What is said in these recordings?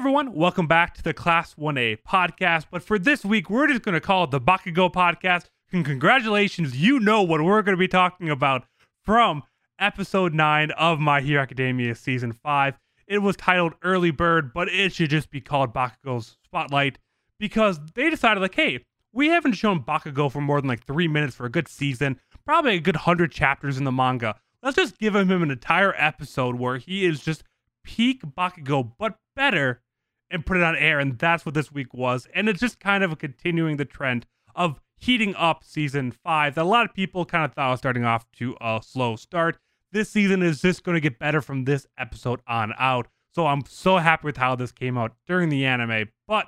everyone, welcome back to the Class 1A podcast. But for this week, we're just going to call it the Bakugo podcast. And congratulations, you know what we're going to be talking about from episode 9 of My Hero Academia season 5. It was titled Early Bird, but it should just be called Bakugo's Spotlight because they decided, like, hey, we haven't shown Bakugo for more than like three minutes for a good season, probably a good 100 chapters in the manga. Let's just give him an entire episode where he is just peak Bakugo, but better, and put it on air. And that's what this week was. And it's just kind of continuing the trend of heating up season five that a lot of people kind of thought was starting off to a slow start. This season is just going to get better from this episode on out. So I'm so happy with how this came out during the anime. But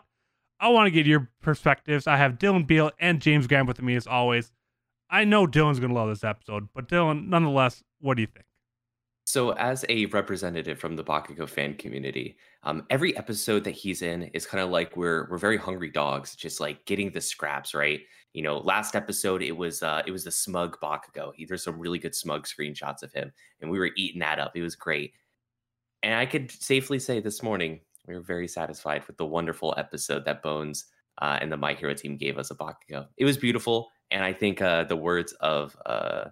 I want to get your perspectives. I have Dylan Beal and James Graham with me as always. I know Dylan's going to love this episode, but Dylan, nonetheless, what do you think? So, as a representative from the Bakugo fan community, um, every episode that he's in is kind of like we're we're very hungry dogs, just like getting the scraps, right? You know, last episode it was uh, it was the smug Bakugo. He, there's some really good smug screenshots of him, and we were eating that up. It was great, and I could safely say this morning we were very satisfied with the wonderful episode that Bones uh, and the My Hero team gave us a Bakugo. It was beautiful, and I think uh, the words of uh,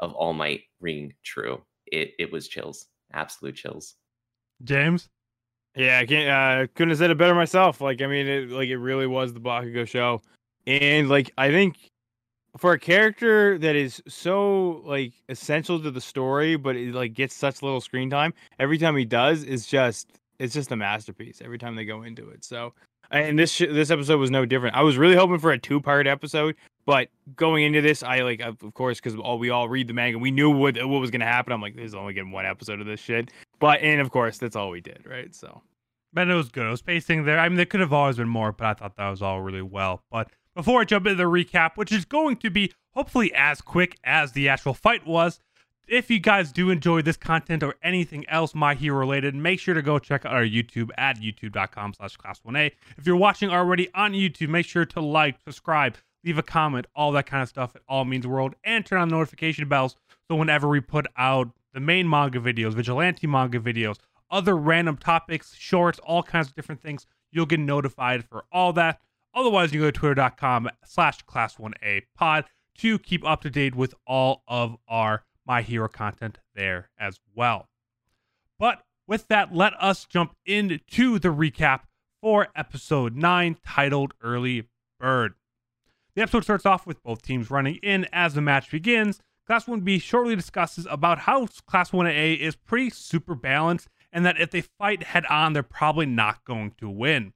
of All Might ring true it it was chills, absolute chills. James, yeah, I can't. Uh, couldn't have said it better myself. Like, I mean, it like it really was the Bakugo show, and like I think for a character that is so like essential to the story, but it like gets such little screen time, every time he does is just it's just a masterpiece. Every time they go into it, so and this sh- this episode was no different. I was really hoping for a two part episode, but going into this, I like of course because all we all read the manga, we knew what what was gonna happen. I'm like, there's only getting one episode of this shit, but and of course that's all we did, right? So, but it was good. It was pacing there. I mean, there could have always been more, but I thought that was all really well. But before I jump into the recap, which is going to be hopefully as quick as the actual fight was, if you guys do enjoy this content or anything else My Hero related, make sure to go check out our YouTube at youtube.com slash class1a. If you're watching already on YouTube, make sure to like, subscribe, leave a comment, all that kind of stuff. It all means world. And turn on the notification bells so whenever we put out the main manga videos, vigilante manga videos, other random topics, shorts, all kinds of different things, you'll get notified for all that. Otherwise, you go to twitter.com slash class1a pod to keep up to date with all of our my Hero content there as well. But with that, let us jump into the recap for episode 9 titled Early Bird. The episode starts off with both teams running in as the match begins. Class 1B shortly discusses about how Class 1A is pretty super balanced and that if they fight head on, they're probably not going to win.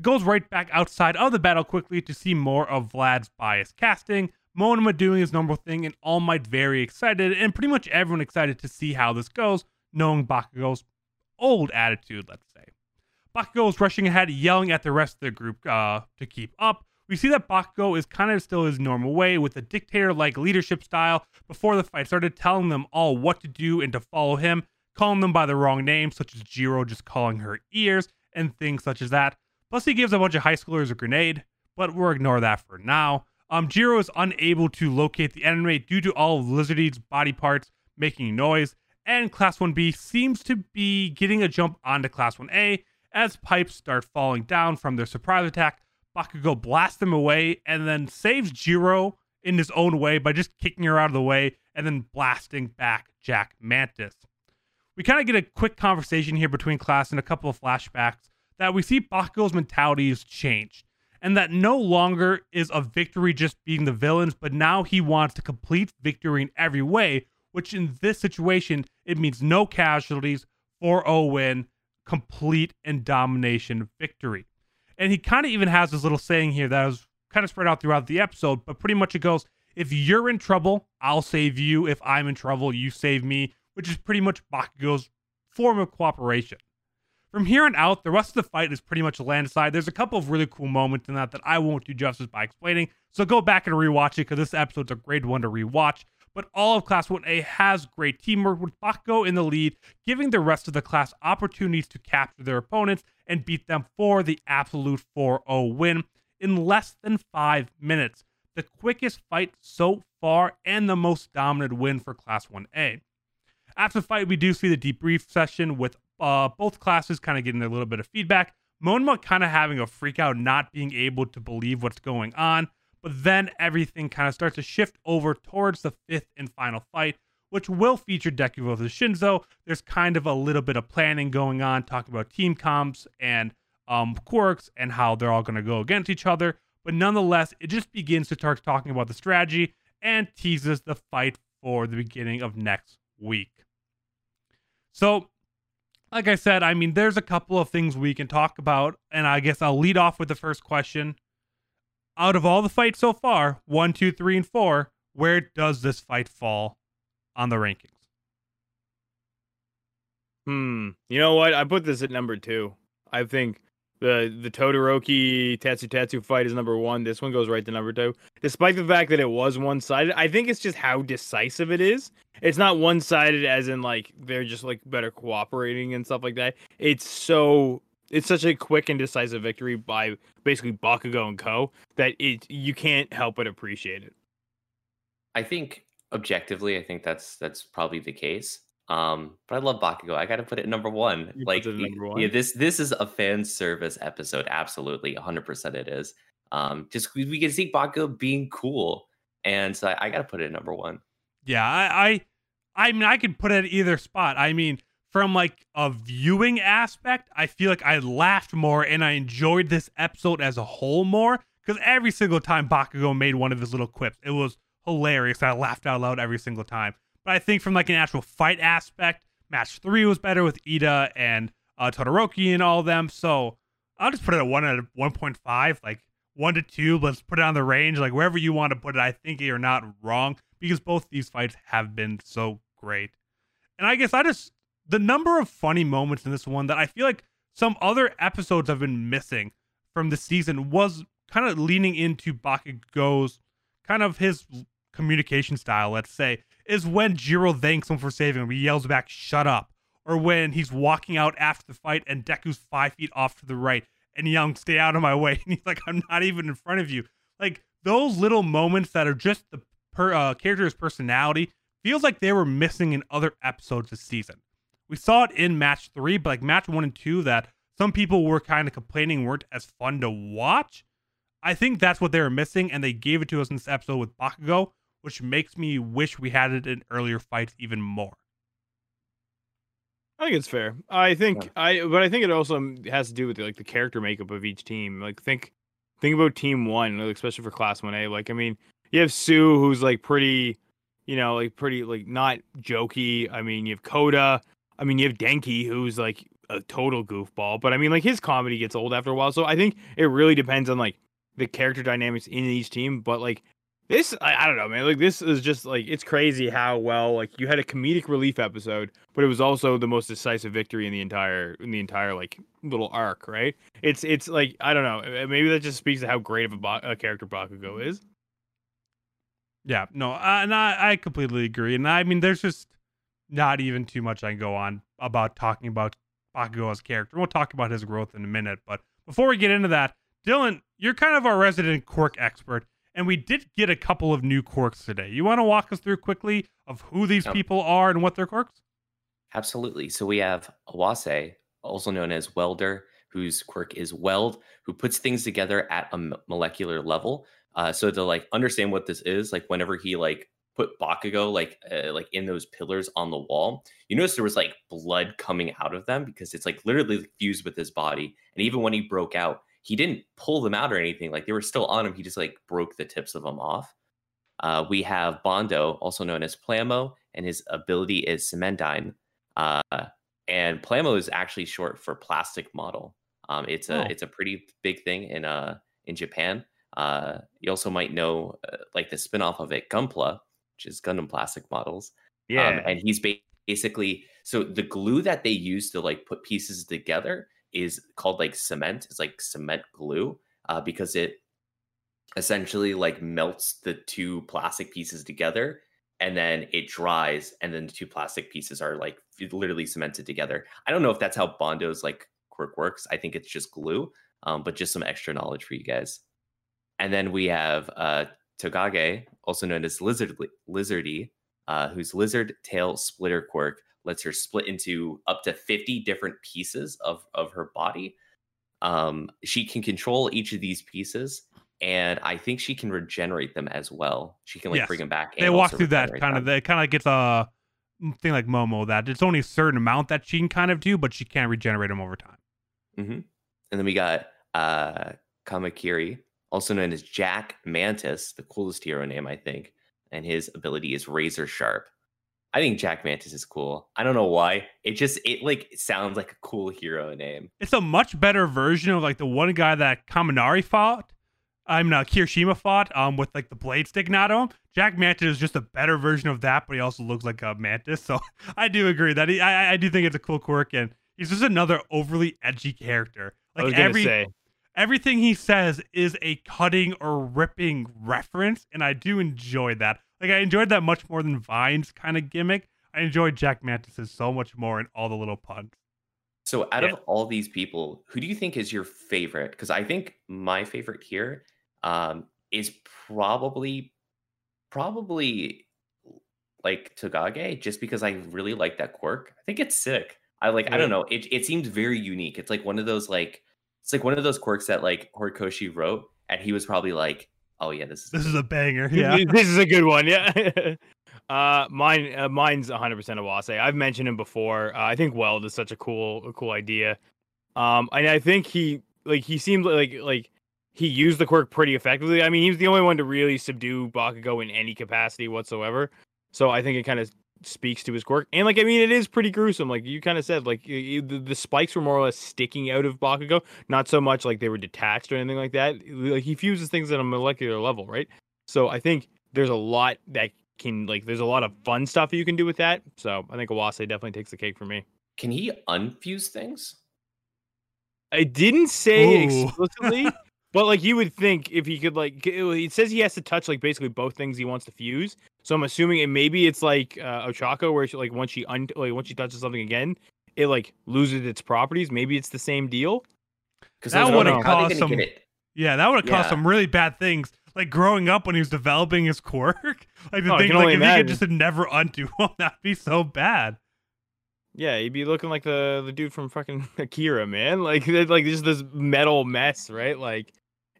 goes right back outside of the battle quickly to see more of Vlad's bias casting, Monoma doing his normal thing, and All Might very excited, and pretty much everyone excited to see how this goes, knowing Bakugo's old attitude, let's say. Bakugo is rushing ahead, yelling at the rest of the group uh, to keep up. We see that Bakugo is kind of still his normal way with a dictator like leadership style before the fight started, telling them all what to do and to follow him, calling them by the wrong names, such as Jiro just calling her ears, and things such as that. Plus, he gives a bunch of high schoolers a grenade, but we'll ignore that for now. Um, Jiro is unable to locate the enemy due to all of Lizardy's body parts making noise, and Class 1B seems to be getting a jump onto Class 1A as pipes start falling down from their surprise attack. Bakugo blasts them away and then saves Jiro in his own way by just kicking her out of the way and then blasting back Jack Mantis. We kind of get a quick conversation here between class and a couple of flashbacks that we see Bakugo's mentality has changed and that no longer is a victory just beating the villains, but now he wants to complete victory in every way, which in this situation, it means no casualties, 4 0 win, complete and domination victory. And he kind of even has this little saying here that was kind of spread out throughout the episode, but pretty much it goes, if you're in trouble, I'll save you. If I'm in trouble, you save me, which is pretty much Bakugo's form of cooperation. From here on out, the rest of the fight is pretty much a landslide. There's a couple of really cool moments in that that I won't do justice by explaining. So go back and rewatch it because this episode's a great one to rewatch. But all of Class 1A has great teamwork with Bakugo in the lead, giving the rest of the class opportunities to capture their opponents and beat them for the absolute 4 0 win in less than five minutes. The quickest fight so far and the most dominant win for Class 1A. After the fight, we do see the debrief session with uh, both classes kind of getting a little bit of feedback. Monoma kind of having a freak out, not being able to believe what's going on. But then everything kind of starts to shift over towards the fifth and final fight, which will feature Deku versus Shinso. There's kind of a little bit of planning going on, talking about team comps and um, quirks and how they're all going to go against each other. But nonetheless, it just begins to start talking about the strategy and teases the fight for the beginning of next week. So, like I said, I mean, there's a couple of things we can talk about, and I guess I'll lead off with the first question. Out of all the fights so far, one, two, three, and four, where does this fight fall on the rankings? Hmm. You know what? I put this at number two. I think the the Todoroki Tetsutetsu fight is number one. This one goes right to number two. Despite the fact that it was one sided, I think it's just how decisive it is. It's not one sided as in like they're just like better cooperating and stuff like that. It's so it's such a quick and decisive victory by basically Bakugo and Co. that it you can't help but appreciate it. I think objectively, I think that's that's probably the case. Um, but I love Bakugo. I got to put it number one. You like, put it number one? yeah, this this is a fan service episode. Absolutely, hundred percent, it is. Um, just we we can see Bakugo being cool, and so I, I got to put it at number one. Yeah, I, I, I mean, I could put it at either spot. I mean, from like a viewing aspect, I feel like I laughed more and I enjoyed this episode as a whole more because every single time Bakugo made one of his little quips, it was hilarious. I laughed out loud every single time. But I think from like an actual fight aspect, match three was better with Iida and uh, Todoroki and all of them. So I'll just put it at one at one point five, like one to two. Let's put it on the range, like wherever you want to put it. I think you're not wrong because both these fights have been so great. And I guess I just the number of funny moments in this one that I feel like some other episodes have been missing from the season was kind of leaning into Bakugo's kind of his communication style, let's say, is when Jiro thanks him for saving him. He yells back, shut up. Or when he's walking out after the fight and Deku's five feet off to the right and Young, stay out of my way. And he's like, I'm not even in front of you. Like those little moments that are just the per, uh, character's personality feels like they were missing in other episodes this season. We saw it in match three, but like match one and two, that some people were kind of complaining weren't as fun to watch. I think that's what they were missing, and they gave it to us in this episode with Bakugo, which makes me wish we had it in earlier fights even more. I think it's fair. I think Yeah. I, but I think it also has to do with like the character makeup of each team. Like think, think about Team One, like, especially for Class One A. Like I mean, you have Sue, who's like pretty, you know, like pretty like not jokey. I mean, you have Koda. I mean, you have Denki, who's like a total goofball. But I mean, like his comedy gets old after a while. So I think it really depends on like the character dynamics in each team. But like this, I, I don't know, man. Like this is just like it's crazy how well like you had a comedic relief episode, but it was also the most decisive victory in the entire in the entire like little arc, right? It's it's like I don't know. Maybe that just speaks to how great of a, ba- a character Bakugo is. Yeah, no, uh, and I, I completely agree. And I mean, there's just not even too much I can go on about talking about Bakugo's character. We'll talk about his growth in a minute. But before we get into that, Dylan, you're kind of our resident quirk expert, and we did get a couple of new quirks today. You want to walk us through quickly of who these Yep. people are and what their quirks? Absolutely. So we have Awase, also known as Welder, whose quirk is Weld, who puts things together at a molecular level. Uh, so to like understand what this is, like whenever he like put Bakugo like uh, like in those pillars on the wall, you notice there was like blood coming out of them because it's like literally fused with his body. And even when he broke out, he didn't pull them out or anything. Like they were still on him. He just like broke the tips of them off. Uh, we have Bondo, also known as Plamo, and his ability is Cemedine. Uh, and Plamo is actually short for plastic model. Um, it's a Oh. it's a pretty big thing in uh in Japan. Uh, you also might know uh, like the spin-off of it, Gunpla, which is Gundam plastic models. Um, and he's ba- basically so the glue that they use to like put pieces together is called like cement. It's like cement glue uh, because it essentially like melts the two plastic pieces together and then it dries and then the two plastic pieces are like literally cemented together. I don't know if that's how Bondo's like quirk works. I think it's just glue, um, but just some extra knowledge for you guys. And then we have uh, Tokage, also known as Lizard Lizardy, uh, whose lizard tail splitter quirk lets her split into up to 50 different pieces of of her body. Um, she can control each of these pieces, and I think she can regenerate them as well. She can like Yes. bring them back. They walk through that kind of. them. It kind of gets a thing like Momo that it's only a certain amount that she can kind of do, but she can regenerate them over time. hmm And then we got uh Kamakiri, also known as Jack Mantis, the coolest hero name, I think. And his ability is razor sharp. I think Jack Mantis is cool. I don't know why. It just it like it sounds like a cool hero name. It's a much better version of like the one guy that Kaminari fought. I'm not Kirishima fought um with like the blade sticking out of him. Jack Mantis is just a better version of that, but he also looks like a mantis. So I do agree that he, I I do think it's a cool quirk and he's just another overly edgy character. I was Like every say, everything he says is a cutting or ripping reference, and I do enjoy that. Like I enjoyed that much more than Vine's kind of gimmick. I enjoyed Jack Mantis's so much more in all the little puns. So out Yeah. of all these people, who do you think is your favorite? Because I think my favorite here um, is probably probably like Tokage, just because I really like that quirk. I think it's sick. I like. I don't know. It it seems very unique. It's like one of those like it's like one of those quirks that like Horikoshi wrote, and he was probably like, "Oh yeah, this is This is a banger. Yeah. this is a good one. Yeah. uh, mine, uh, mine's 100% Awase. I've mentioned him before. Uh, I think Weld is such a cool, a cool idea. Um, and I think he, like, he seemed like, like he used the quirk pretty effectively. I mean, he was the only one to really subdue Bakugo in any capacity whatsoever. So I think it kind of speaks to his quirk. And like, I mean, it is pretty gruesome. Like you kind of said, like y- y- the, the spikes were more or less sticking out of Bakugo, not so much like they were detached or anything like that. Like he fuses things at a molecular level, right? So I think there's a lot that can like there's a lot of fun stuff you can do with that. So I think Awase definitely takes the cake for me. Can he unfuse things? I didn't say Ooh. explicitly, but like you would think if he could like it says he has to touch like basically both things he wants to fuse. So I'm assuming it maybe it's like uh, Ochako where she, like once she un- like once she touches something again, it like loses its properties. Maybe it's the same deal. Because That would've how are they caused some- Yeah, that would have caused Yeah. some really bad things. Like growing up when he was developing his quirk. Like the Oh, thing like only if he could just never undo him, that'd be so bad. Yeah, he'd be looking like the the dude from fucking Akira, man. Like like just this metal mess, right? Like,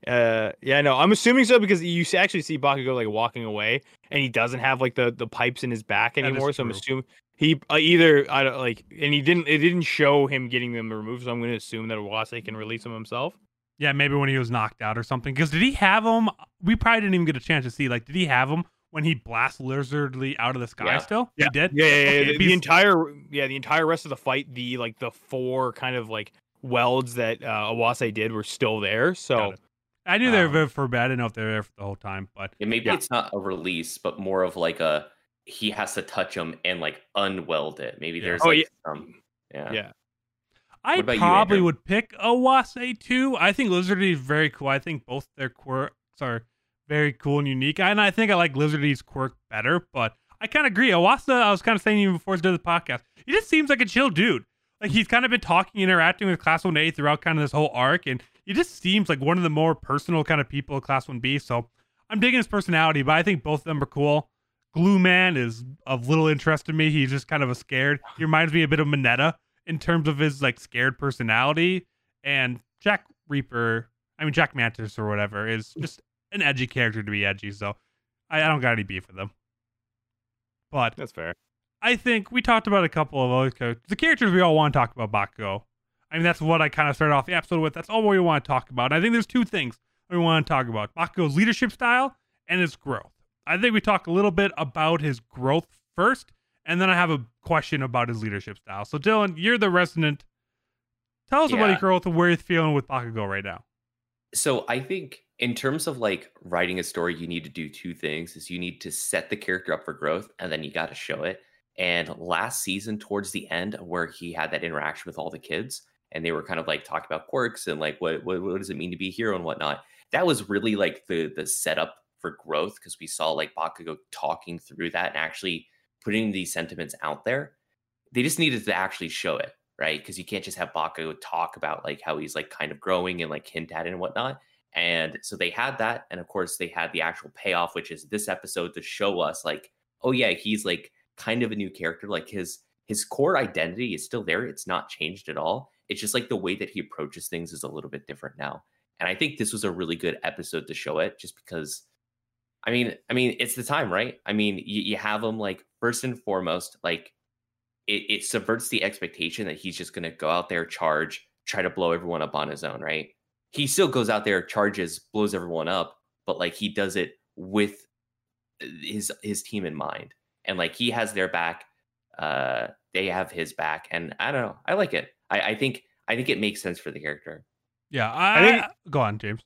uh, yeah, no, I'm assuming so because you actually see Bakugo like walking away, and he doesn't have like the the pipes in his back anymore. So I'm assuming he uh, either I don't like, and he didn't it didn't show him getting them removed. So I'm going to assume that Awase can release them himself. Yeah, maybe when he was knocked out or something. Because did he have them? We probably didn't even get a chance to see. Like, did he have them when he blast Lizardy out of the sky? Yeah. Still, Yeah. he did. Yeah, yeah, yeah. Okay, the, the entire yeah the entire rest of the fight, the like the four kind of like welds that uh, Awase did were still there. So. Got it. I knew they were Um, there for bad. I didn't know if they were there for the whole time, but Yeah, maybe Yeah. it's not a release, but more of like a he has to touch them and like unweld it. Maybe Yeah. there's Oh, like yeah. some yeah. Yeah. I about you, probably would pick Awase too. I think Lizardy is very cool. I think both their quirks are very cool and unique. And I think I like Lizardy's quirk better, but I kind of agree. Awase, I was kind of saying even before I did the podcast, he just seems like a chill dude. Like he's kind of been talking, interacting with Class 1A throughout kind of this whole arc, and he just seems like one of the more personal kind of people of Class 1B. So I'm digging his personality, but I think both of them are cool. Glue Man is of little interest to me. He's just kind of a scared. He reminds me a bit of Mineta in terms of his like scared personality. And Jack Reaper, I mean Jack Mantis or whatever, is just an edgy character to be edgy. So I, I don't got any beef with them. But That's fair. I think we talked about a couple of other characters. The characters we all want to talk about Bakugo. I mean, that's what I kind of started off the episode with. That's all we want to talk about. And I think there's two things we want to talk about Bakugo's leadership style and his growth. I think we talk a little bit about his growth first, and then I have a question about his leadership style. So, Dylan, you're the resident. Tell us about Yeah. your growth and where you're feeling with Bakugo right now. So I think in terms of like writing a story, you need to do two things: is you need to set the character up for growth, and then you got to show it. And last season, towards the end, where he had that interaction with all the kids, and they were kind of like talking about quirks and like what what, what does it mean to be a hero and whatnot. That was really like the the setup for growth because we saw like Bakugo talking through that and actually putting these sentiments out there. They just needed to actually show it, right? Because you can't just have Bakugo talk about like how he's like kind of growing and like hint at it and whatnot. And so they had that, and of course they had the actual payoff, which is this episode to show us like, oh yeah, he's like kind of a new character. Like his his core identity is still there. It's not changed at all. It's just like the way that he approaches things is a little bit different now. And I think this was a really good episode to show it just because I mean, I mean, it's the time, right? I mean, you, you have him like first and foremost, like it, it subverts the expectation that he's just gonna go out there, charge, try to blow everyone up on his own, right? He still goes out there, charges, blows everyone up, but like he does it with uh, his his team in mind. And like he has their back, uh, they have his back, and I don't know. I like it. I, I think I think it makes sense for the character. Yeah, I, I think- go on, James.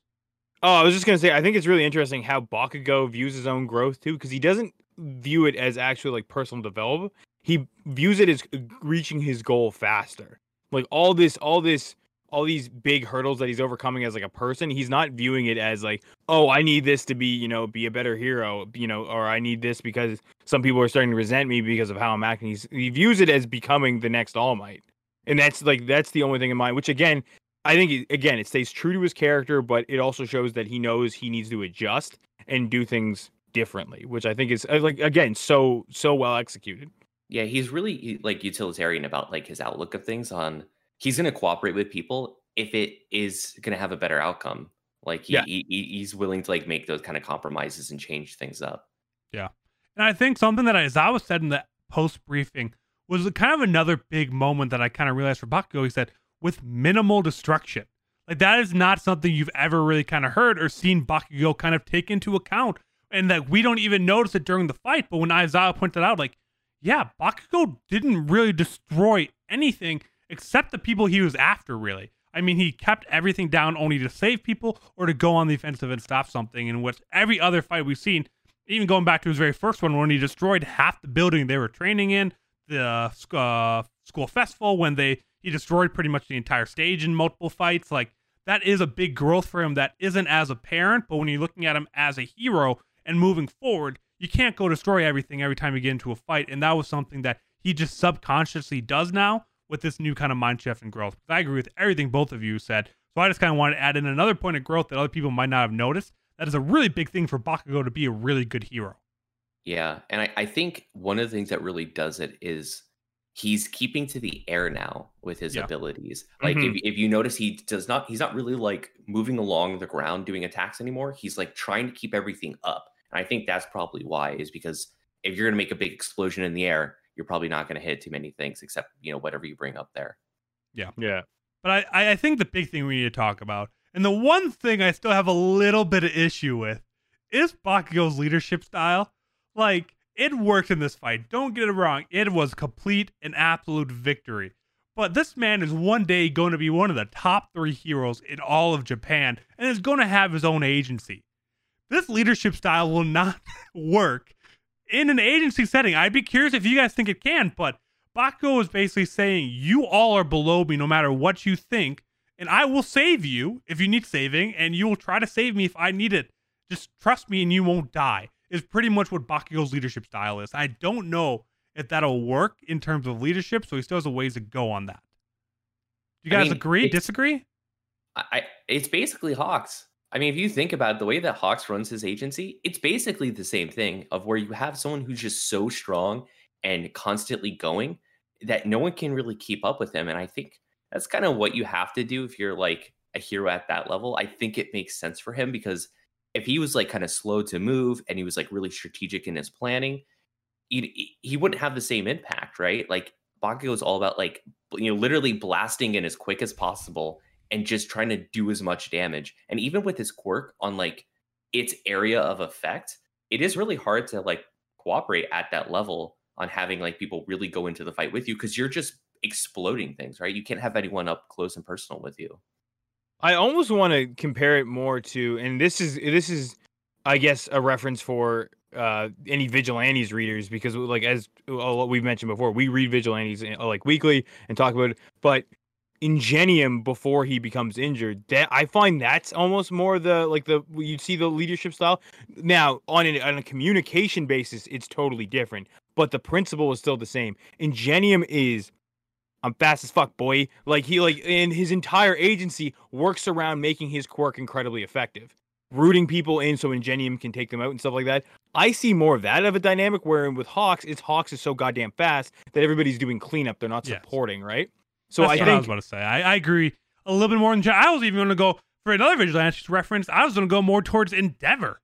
Oh, I was just gonna say, I think it's really interesting how Bakugo views his own growth too, because he doesn't view it as actually like personal development. He views it as uh, reaching his goal faster. Like all this, all this, all these big hurdles that he's overcoming as like a person. He's not viewing it as like, oh, I need this to be, you know, be a better hero, you know, or I need this because some people are starting to resent me because of how I'm acting. He's, he views it as becoming the next All Might, and that's like that's the only thing in mind. Which again, I think again, it stays true to his character, but it also shows that he knows he needs to adjust and do things differently, which I think is uh, like again so so well executed. Yeah, he's really like utilitarian about like his outlook of things on he's going to cooperate with people if it is going to have a better outcome. Like he, Yeah. he he- he's willing to like make those kind of compromises and change things up. Yeah, and I think something that Aizawa said in the post briefing was kind of another big moment that I kind of realized for Bakugo. He said, with minimal destruction. Like that is not something you've ever really kind of heard or seen Bakugo kind of take into account. And that we don't even notice it during the fight. But when Aizawa pointed out, like, yeah, Bakugo didn't really destroy anything except the people he was after, really. I mean, he kept everything down only to save people or to go on the offensive and stop something. In which every other fight we've seen, even going back to his very first one when he destroyed half the building they were training in, the uh, school festival, when they he destroyed pretty much the entire stage in multiple fights. Like that is a big growth for him that isn't as apparent, but when you're looking at him as a hero and moving forward, you can't go destroy everything every time you get into a fight. And that was something that he just subconsciously does now with this new kind of mind shift and growth. I agree with everything both of you said. So I just kind of wanted to add in another point of growth that other people might not have noticed. That is a really big thing for Bakugo to be a really good hero. Yeah, and I, I think one of the things that really does it is he's keeping to the air now with his Yeah. abilities. Like if, mm-hmm. if you notice, he does not. He's not really like moving along the ground doing attacks anymore. He's like trying to keep everything up, and I think that's probably why. Is because if you're gonna make a big explosion in the air, you're probably not gonna hit too many things except you know whatever you bring up there. Yeah. Yeah. But I, I- I think the big thing we need to talk about, and the one thing I still have a little bit of issue with, is Bakugo's leadership style. Like, it worked in this fight. Don't get it wrong. It was complete and absolute victory. But this man is one day going to be one of the top three heroes in all of Japan and is going to have his own agency. This leadership style will not work in an agency setting. I'd be curious if you guys think it can, but Bakugo is basically saying, You all are below me no matter what you think, and I will save you if you need saving, and you will try to save me if I need it. Just trust me and you won't die, is pretty much what Bakugo's leadership style is. I don't know if that'll work in terms of leadership, so he still has a ways to go on that. Do you I guys mean, agree? Disagree? I, I it's basically Hawks. I mean, if you think about it, the way that Hawks runs his agency, it's basically the same thing of where you have someone who's just so strong and constantly going that no one can really keep up with him. And I think that's kind of what you have to do if you're like a hero at that level. I think it makes sense for him because if he was like kind of slow to move and he was like really strategic in his planning, he he wouldn't have the same impact, right? Like Bakugo is all about like you know literally blasting in as quick as possible and just trying to do as much damage. And even with his quirk on like its area of effect, it is really hard to like cooperate at that level on having like people really go into the fight with you because you're just exploding things, right? You can't have anyone up close and personal with you. I almost want to compare it more to, and this is this is, I guess, a reference for uh any vigilantes readers because like as uh, we've mentioned before, we read vigilantes uh, like weekly and talk about it. But Ingenium before he becomes injured, that I find that's almost more the like the you'd see the leadership style. Now on an, on a communication basis, it's totally different, but the principle is still the same. Ingenium is I'm fast as fuck, boy. Like he like and his entire agency works around making his quirk incredibly effective. rooting people in so Ingenium can take them out and stuff like that. I see more of that of a dynamic where with Hawks, it's Hawks is so goddamn fast that everybody's doing cleanup. They're not Yes. supporting, right? So That's I what think I was about to say. I, I agree a little bit more than I was even going to go for another vigilante reference. I was going to go more towards Endeavor,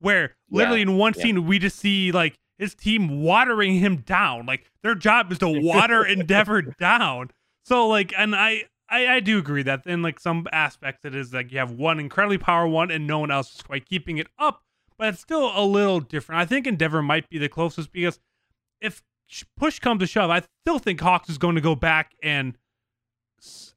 where literally Yeah, in one yeah. scene we just see like his team watering him down. Like their job is to water Endeavor down. So like, and I, I I do agree that in like some aspects it is like you have one incredibly power one and no one else is quite keeping it up, but it's still a little different. I think Endeavor might be the closest because if push comes to shove, I still think Hawks is going to go back and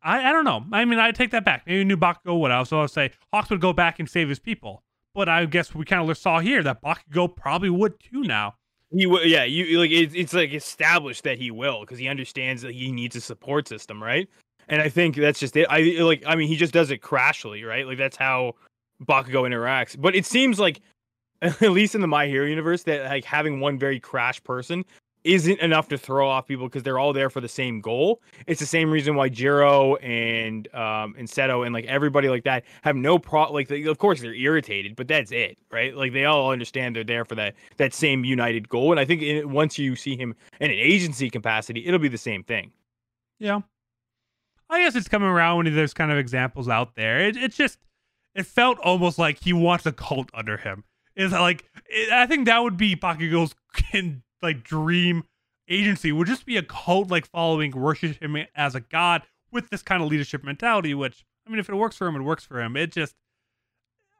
I, I don't know. I mean, I take that back. Maybe New Bakugo would. Also, I'll say Hawks would go back and save his people. But I guess we kind of saw here that Bakugo probably would too now. He will. Yeah, you like it's it's like established that he will because he understands that he needs a support system, right? And I think that's just it. I like. I mean, he just does it crashly, right? Like that's how Bakugo interacts. But it seems like, at least in the My Hero universe, that like having one very crash person isn't enough to throw off people because they're all there for the same goal. It's the same reason why Jiro and um and Sero and like everybody like that have no pro like they, of course they're irritated, but that's it, right? Like they all understand they're there for that that same united goal. And I think it, once you see him in an agency capacity, it'll be the same thing. Yeah. I guess it's coming around when there's kind of examples out there. It, it's just, it felt almost like he wants a cult under him. Is like, it, I think that would be Bakugo's can, like dream agency would just be a cult like following, worship him as a god with this kind of leadership mentality. Which I mean, if it works for him, it works for him. It just,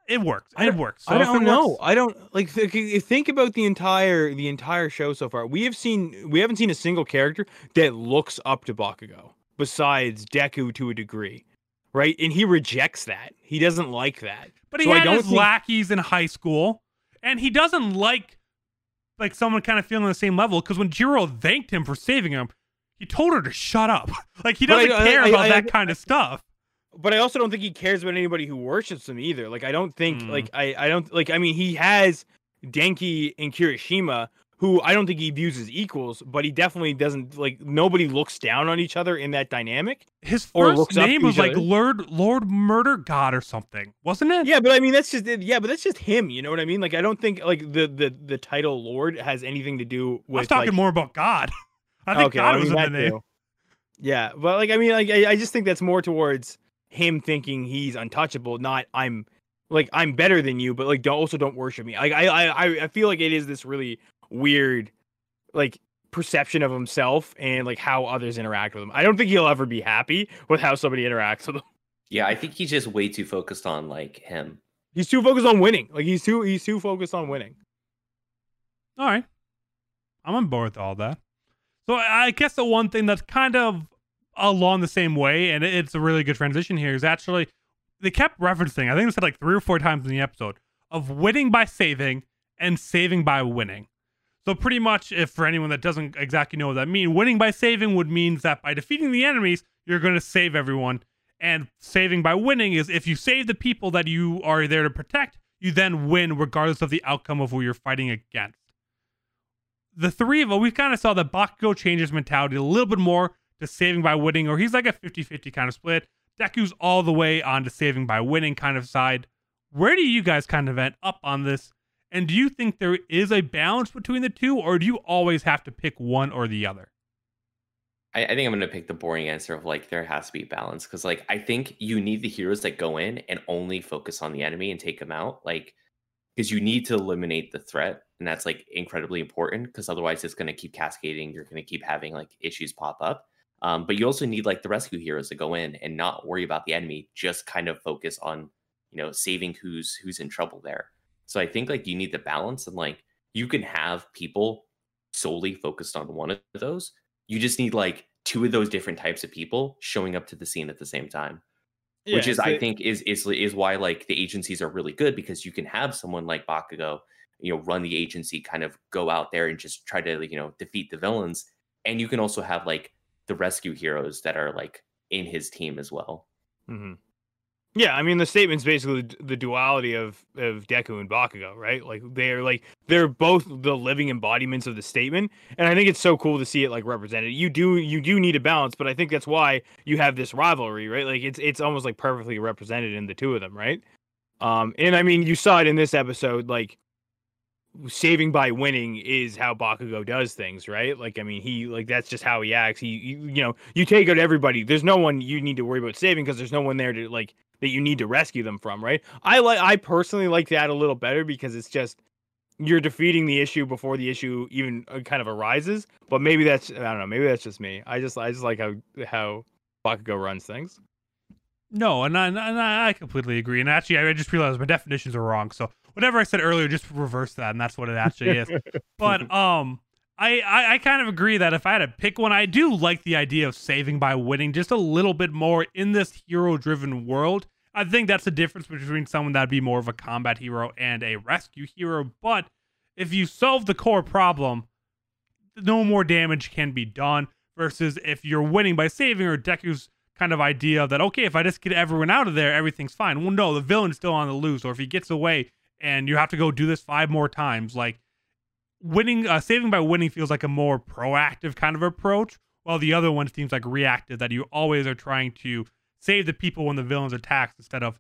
it works. It works. So I don't know. works- I don't like th- th- think about the entire the entire show so far. We have seen we haven't seen a single character that looks up to Bakugo besides Deku to a degree. Right? And he rejects that. He doesn't like that. But he So had his think- lackeys in high school, and he doesn't like like someone kind of feeling on the same level. Because when Jiro thanked him for saving him, he told her to shut up. Like he doesn't I- care I- about I- that kind of stuff. But I also don't think he cares about anybody who worships him either. Like I don't think Mm. like I I don't like I mean he has Denki and Kirishima who I don't think he views as equals, but he definitely doesn't like nobody looks down on each other in that dynamic. His first name was like other. Lord Lord Murder God or something, wasn't it? Yeah, but I mean that's just yeah, but that's just him. You know what I mean? Like I don't think like the the the title Lord has anything to do I was talking like, more about God. I think okay, God I was in the name. too. Yeah, but like I mean, like I, I just think that's more towards him thinking he's untouchable, not I'm like I'm better than you, but like don't also don't worship me. Like I I- I feel like it is this really weird like perception of himself and like how others interact with him. I don't think he'll ever be happy with how somebody interacts with him. Yeah, I think he's just way too focused on like him. He's too focused on winning. Like he's too he's too focused on winning. All right. I'm on board with all that. So I I guess the one thing that's kind of along the same way, and it's a really good transition here, is actually they kept referencing, I think they said like three or four times in the episode, of winning by saving and saving by winning. So pretty much, if for anyone that doesn't exactly know what that means, winning by saving would means that by defeating the enemies, you're going to save everyone. And saving by winning is if you save the people that you are there to protect, you then win regardless of the outcome of who you're fighting against the three of them, we kind of saw that Bakugo changes mentality a little bit more to saving by winning, or he's like a 50 50 kind of split. Deku's all the way on to saving by winning kind of side. Where do you guys kind of end up on this? And do you think there is a balance between the two, or do you always have to pick one or the other? I, I think I'm gonna pick the boring answer of like there has to be balance because like I think you need the heroes that go in and only focus on the enemy and take them out, like because you need to eliminate the threat, and that's like incredibly important because otherwise it's gonna keep cascading. You're gonna keep having like issues pop up. Um, but you also need like the rescue heroes to go in and not worry about the enemy, just kind of focus on you know saving who's who's in trouble there. So I think like you need the balance and like you can have people solely focused on one of those. You just need like two of those different types of people showing up to the scene at the same time which is i think is is is why like the agencies are really good because you can have someone like bakugo you know run the agency kind of go out there and just try to you know defeat the villains. And you can also have like the rescue heroes that are like in his team as well. Hmm Yeah, I mean the statement's basically the duality of of Deku and Bakugo, right? Like they're like they're both the living embodiments of the statement, and I think it's so cool to see it like represented. You do you do need a balance, but I think that's why you have this rivalry, right? Like it's it's almost like perfectly represented in the two of them, right? Um, and I mean, you saw it in this episode, like saving by winning is how Bakugo does things, right? Like, I mean, he like that's just how he acts. He, you, you know, you take out everybody. There's no one you need to worry about saving because there's no one there to like that you need to rescue them from, right? I like, I personally like that a little better because it's just you're defeating the issue before the issue even uh, kind of arises. But maybe that's I don't know. Maybe that's just me. I just I just like how how Bakugo runs things. No, and I, and I completely agree. And actually, I just realized my definitions are wrong. So whatever I said earlier, just reverse that, and that's what it actually is. but um, I, I I kind of agree that if I had to pick one, I do like the idea of saving by winning just a little bit more in this hero-driven world. I think that's the difference between someone that'd be more of a combat hero and a rescue hero. But if you solve the core problem, no more damage can be done. Versus if you're winning by saving, or Deku's kind of idea that okay, if I just get everyone out of there, everything's fine. Well, no, the villain's still on the loose, or if he gets away and you have to go do this five more times, like winning, uh, saving by winning feels like a more proactive kind of approach, while the other one seems like reactive, that you always are trying to save the people when the villain's attacks instead of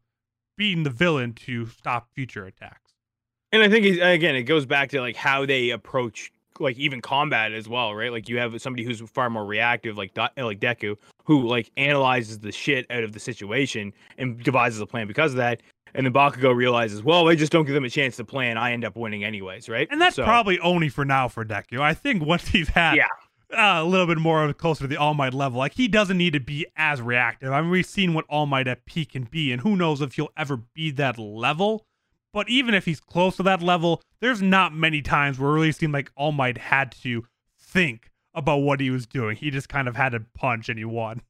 beating the villain to stop future attacks. And I think again, it goes back to like how they approach like even combat as well, right? Like you have somebody who's far more reactive, like like Deku, who like analyzes the shit out of the situation and devises a plan because of that. And then Bakugo realizes, well, I just don't give them a chance to plan. I end up winning anyways, right? And that's so, probably only for now for Deku. I think once he's had yeah. Uh, a little bit more closer to the All Might level, like he doesn't need to be as reactive. I mean, we've seen what All Might at peak can be, and who knows if he'll ever be that level. But even if he's close to that level, there's not many times where it really seemed like All Might had to think about what he was doing. He just kind of had to punch and he won.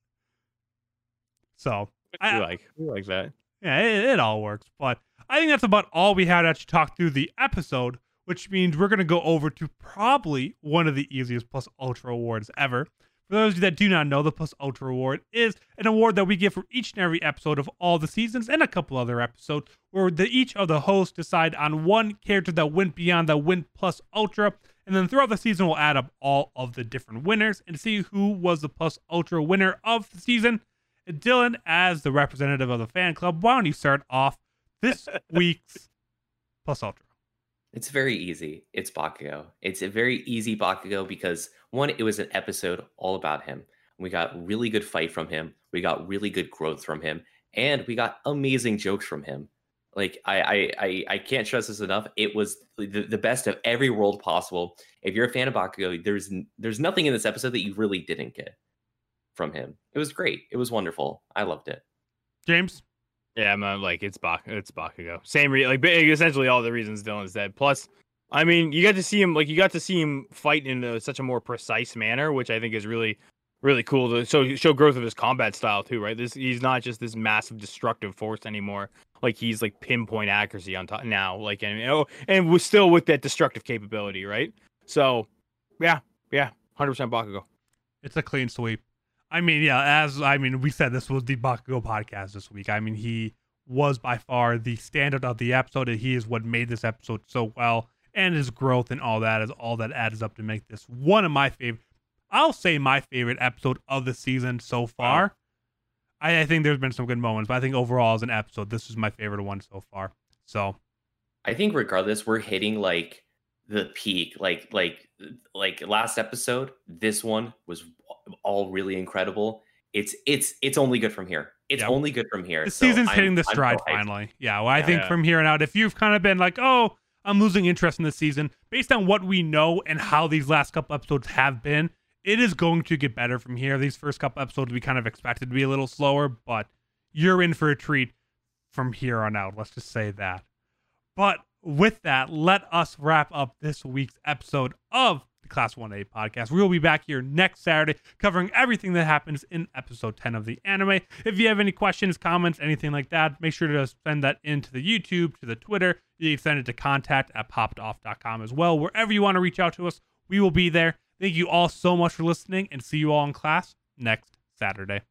So I like we like that. Yeah, it, it, all works. But I think that's about all we had to actually talk through the episode, which means we're gonna go over to probably one of the easiest plus ultra awards ever. For those of you that do not know, the Plus Ultra Award is an award that we give for each and every episode of all the seasons and a couple other episodes where the, each of the hosts decide on one character that went beyond that went Plus Ultra. And then throughout the season, we'll add up all of the different winners and see who was the Plus Ultra winner of the season. And Dylan, as the representative of the fan club, why don't you start off this week's Plus Ultra? It's very easy. It's Bakugo. It's a very easy Bakugo because one, it was an episode all about him. We got really good fight from him. We got really good growth from him, and we got amazing jokes from him. Like I, I, I, I can't stress this enough. It was the, the best of every world possible. If you're a fan of Bakugo, there's there's nothing in this episode that you really didn't get from him. It was great. It was wonderful. I loved it. James. Yeah, I'm uh, like it's Bak it's Bakugo. Same re- like essentially all the reasons Dylan said. Plus, I mean, you got to see him like you got to see him fight in a, such a more precise manner, which I think is really really cool to show show growth of his combat style too, right? This he's not just this massive destructive force anymore. Like he's like pinpoint accuracy on top now, like and oh, and was still with that destructive capability, right? So, yeah, yeah, hundred percent Bakugo. It's a clean sweep. I mean, yeah, as I mean, we said this was the Bakugo podcast this week. I mean, he was by far the standard of the episode, and he is what made this episode so well. And his growth and all that is all that adds up to make this one of my favorite. I'll say my favorite episode of the season so far. I, I think there's been some good moments, but I think overall as an episode, this is my favorite one so far. So, I think regardless, we're hitting like the peak. Like like like last episode, this one was all really incredible. It's it's it's only good from here. It's yep. only good from here. The so season's I'm, hitting the stride finally. Yeah, well, I yeah, think yeah. from here on out, if you've kind of been like, oh, I'm losing interest in the season, based on what we know and how these last couple episodes have been, it is going to get better from here. These first couple episodes we kind of expected to be a little slower, but you're in for a treat from here on out. Let's just say that. But with that, let us wrap up this week's episode of the Class 1A podcast. We will be back here next Saturday covering everything that happens in episode 10 of the anime. If you have any questions, comments, anything like that, make sure to send that into the YouTube, to the Twitter. You can send it to contact at poppedoff.com as well. Wherever you want to reach out to us, we will be there. Thank you all so much for listening and see you all in class next Saturday.